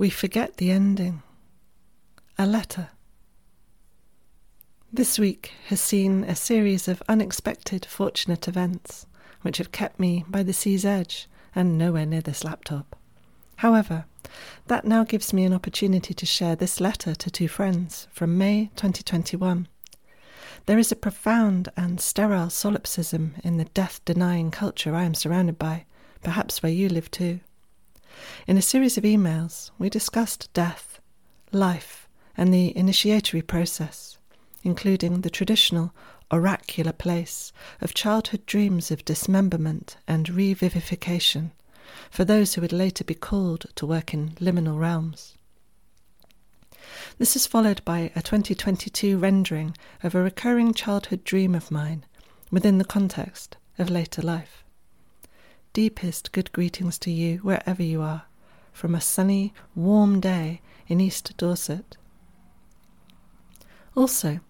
we forget the ending. A letter. This week has seen a series of unexpected, fortunate events which have kept me by the sea's edge and nowhere near this laptop. However, that now gives me an opportunity to share this letter to two friends from May 2021. There is a profound and sterile solipsism in the death denying culture I am surrounded by, perhaps where you live too. In a series of emails, we discussed death, life, and the initiatory process, including the traditional oracular place of childhood dreams of dismemberment and revivification for those who would later be called to work in liminal realms. This is followed by a 2022 rendering of a recurring childhood dream of mine within the context of later life. Deepest good greetings to you wherever you are from a sunny, warm day in East Dorset. Also,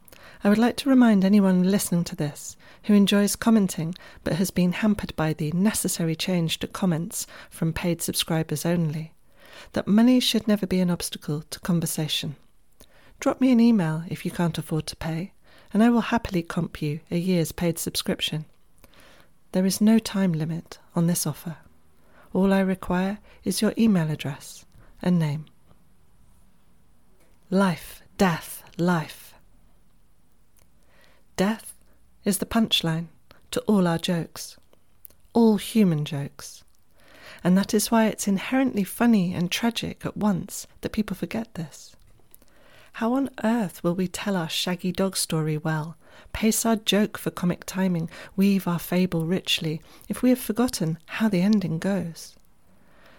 I would like to remind anyone listening to this who enjoys commenting but has been hampered by the necessary change to comments from paid subscribers only that money should never be an obstacle to conversation. Drop me an email if you can't afford to pay, and I will happily comp you a year's paid subscription. There is no time limit on this offer. All I require is your email address and name. Life, death, life. Death is the punchline to all our jokes, all human jokes. And that is why it's inherently funny and tragic at once that people forget this. How on earth will we tell our shaggy dog story well, pace our joke for comic timing, weave our fable richly, if we have forgotten how the ending goes?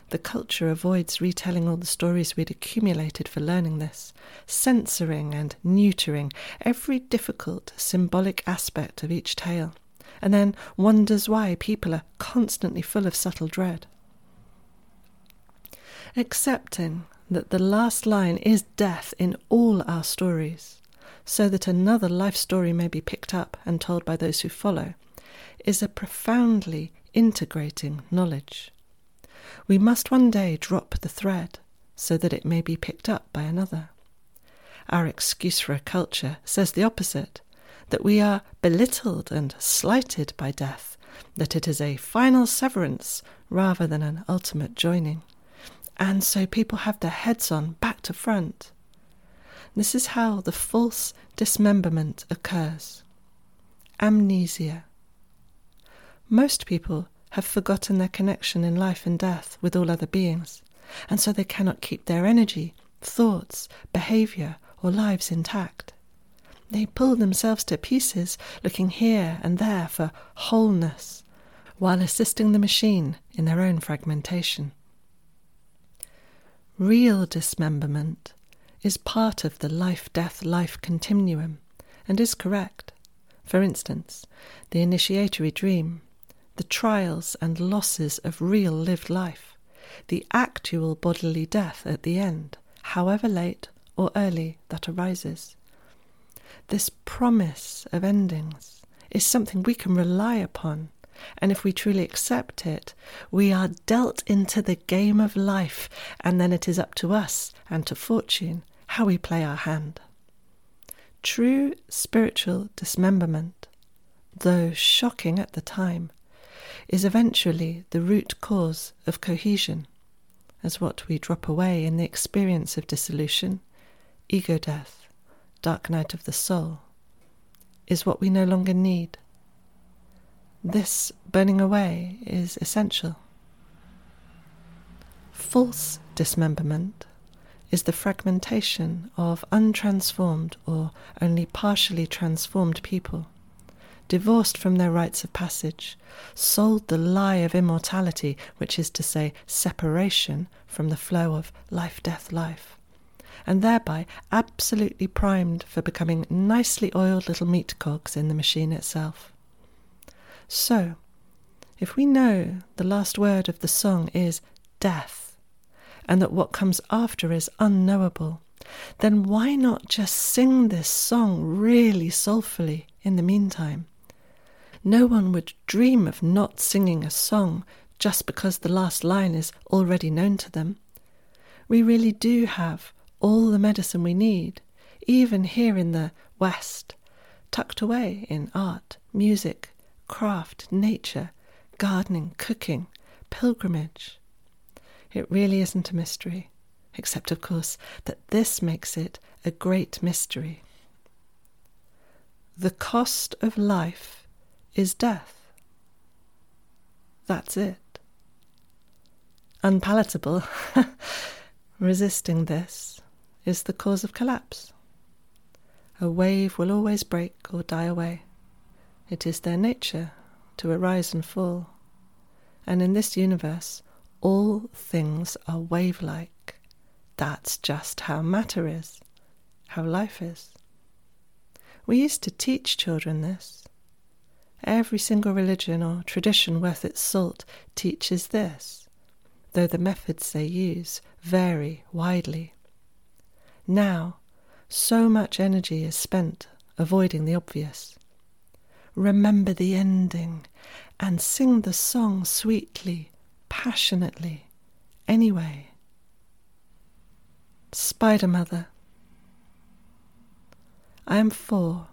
The culture avoids retelling all the stories we'd accumulated for learning this, censoring and neutering every difficult symbolic aspect of each tale, and then wonders why people are constantly full of subtle dread. Accepting that the last line is death in all our stories, so that another life story may be picked up and told by those who follow, is a profoundly integrating knowledge. We must one day drop the thread so that it may be picked up by another. Our excuse for a culture says the opposite that we are belittled and slighted by death, that it is a final severance rather than an ultimate joining. And so people have their heads on back to front. This is how the false dismemberment occurs amnesia. Most people have forgotten their connection in life and death with all other beings, and so they cannot keep their energy, thoughts, behavior, or lives intact. They pull themselves to pieces, looking here and there for wholeness, while assisting the machine in their own fragmentation. Real dismemberment is part of the life death life continuum and is correct. For instance, the initiatory dream the trials and losses of real lived life, the actual bodily death at the end, however late or early that arises. This promise of endings is something we can rely upon, and if we truly accept it, we are dealt into the game of life, and then it is up to us and to fortune how we play our hand. True spiritual dismemberment, though shocking at the time, is eventually the root cause of cohesion, as what we drop away in the experience of dissolution, ego death, dark night of the soul, is what we no longer need. This burning away is essential. False dismemberment is the fragmentation of untransformed or only partially transformed people divorced from their rites of passage, sold the lie of immortality, which is to say, separation from the flow of life, death, life, and thereby absolutely primed for becoming nicely oiled little meat cogs in the machine itself. So, if we know the last word of the song is death, and that what comes after is unknowable, then why not just sing this song really soulfully in the meantime? No one would dream of not singing a song just because the last line is already known to them. We really do have all the medicine we need, even here in the West, tucked away in art, music, craft, nature, gardening, cooking, pilgrimage. It really isn't a mystery, except, of course, that this makes it a great mystery. The cost of life is death. That's it. Unpalatable. Resisting this is the cause of collapse. A wave will always break or die away. It is their nature to arise and fall. And in this universe, all things are wave like. That's just how matter is, how life is. We used to teach children this. Every single religion or tradition worth its salt teaches this, though the methods they use vary widely. Now, so much energy is spent avoiding the obvious. Remember the ending and sing the song sweetly, passionately, anyway. Spider Mother. I am four,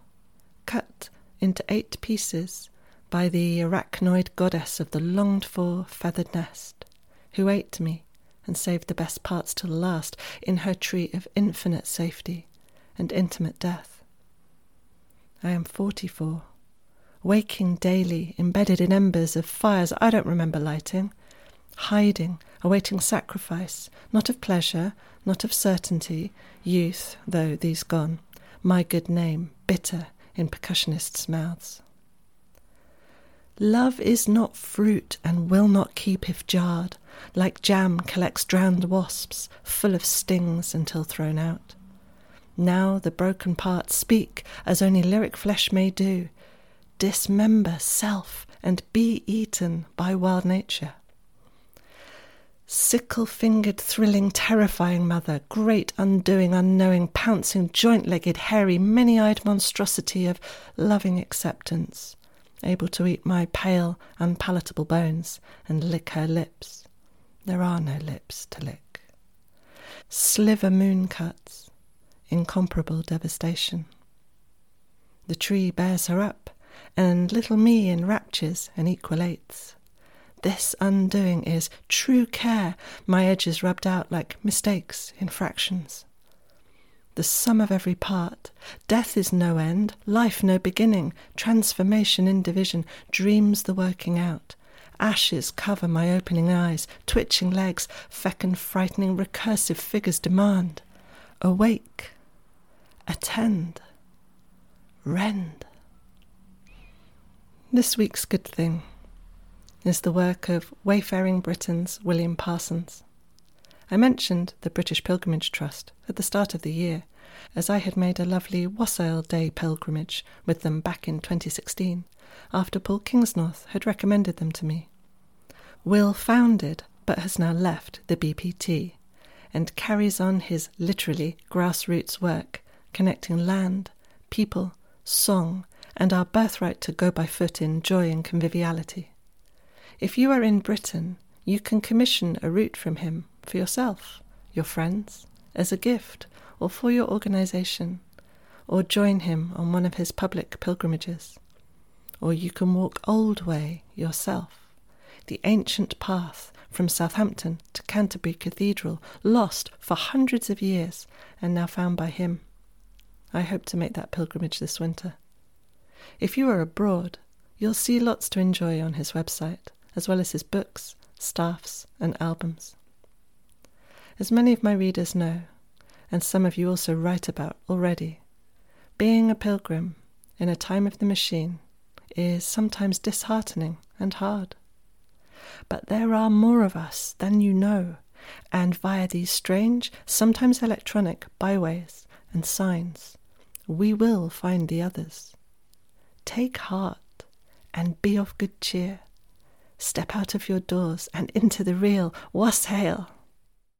cut into eight pieces by the arachnoid goddess of the longed for feathered nest, who ate me and saved the best parts till last in her tree of infinite safety and intimate death. I am forty four, waking daily, embedded in embers of fires. I don't remember lighting, hiding, awaiting sacrifice, not of pleasure, not of certainty, youth, though these gone. My good name bitter in percussionists' mouths. Love is not fruit and will not keep if jarred, like jam collects drowned wasps, full of stings until thrown out. Now the broken parts speak as only lyric flesh may do, dismember self and be eaten by wild nature. Sickle fingered, thrilling, terrifying mother, great undoing, unknowing, pouncing, joint legged, hairy, many eyed monstrosity of loving acceptance, able to eat my pale, unpalatable bones and lick her lips. There are no lips to lick. Sliver moon cuts, incomparable devastation. The tree bears her up, and little me enraptures and equalates. This undoing is true care, my edges rubbed out like mistakes, infractions. The sum of every part. Death is no end, life no beginning, transformation in division, dreams the working out. Ashes cover my opening eyes, twitching legs, fecund, frightening, recursive figures demand. Awake, attend, rend. This week's good thing is the work of Wayfaring Britain's William Parsons. I mentioned the British Pilgrimage Trust at the start of the year, as I had made a lovely Wassail Day pilgrimage with them back in 2016, after Paul Kingsnorth had recommended them to me. Will founded, but has now left the BPT, and carries on his literally grassroots work, connecting land, people, song, and our birthright to go by foot in joy and conviviality. If you are in Britain, you can commission a route from him for yourself, your friends, as a gift, or for your organization, or join him on one of his public pilgrimages. Or you can walk Old Way yourself, the ancient path from Southampton to Canterbury Cathedral, lost for hundreds of years and now found by him. I hope to make that pilgrimage this winter. If you are abroad, you'll see lots to enjoy on his website as well as his books, staffs, and albums. As many of my readers know, and some of you also write about already, being a pilgrim in a time of the machine is sometimes disheartening and hard. But there are more of us than you know, and via these strange, sometimes electronic byways and signs, we will find the others. Take heart and be of good cheer. Step out of your doors and into the real Wassail.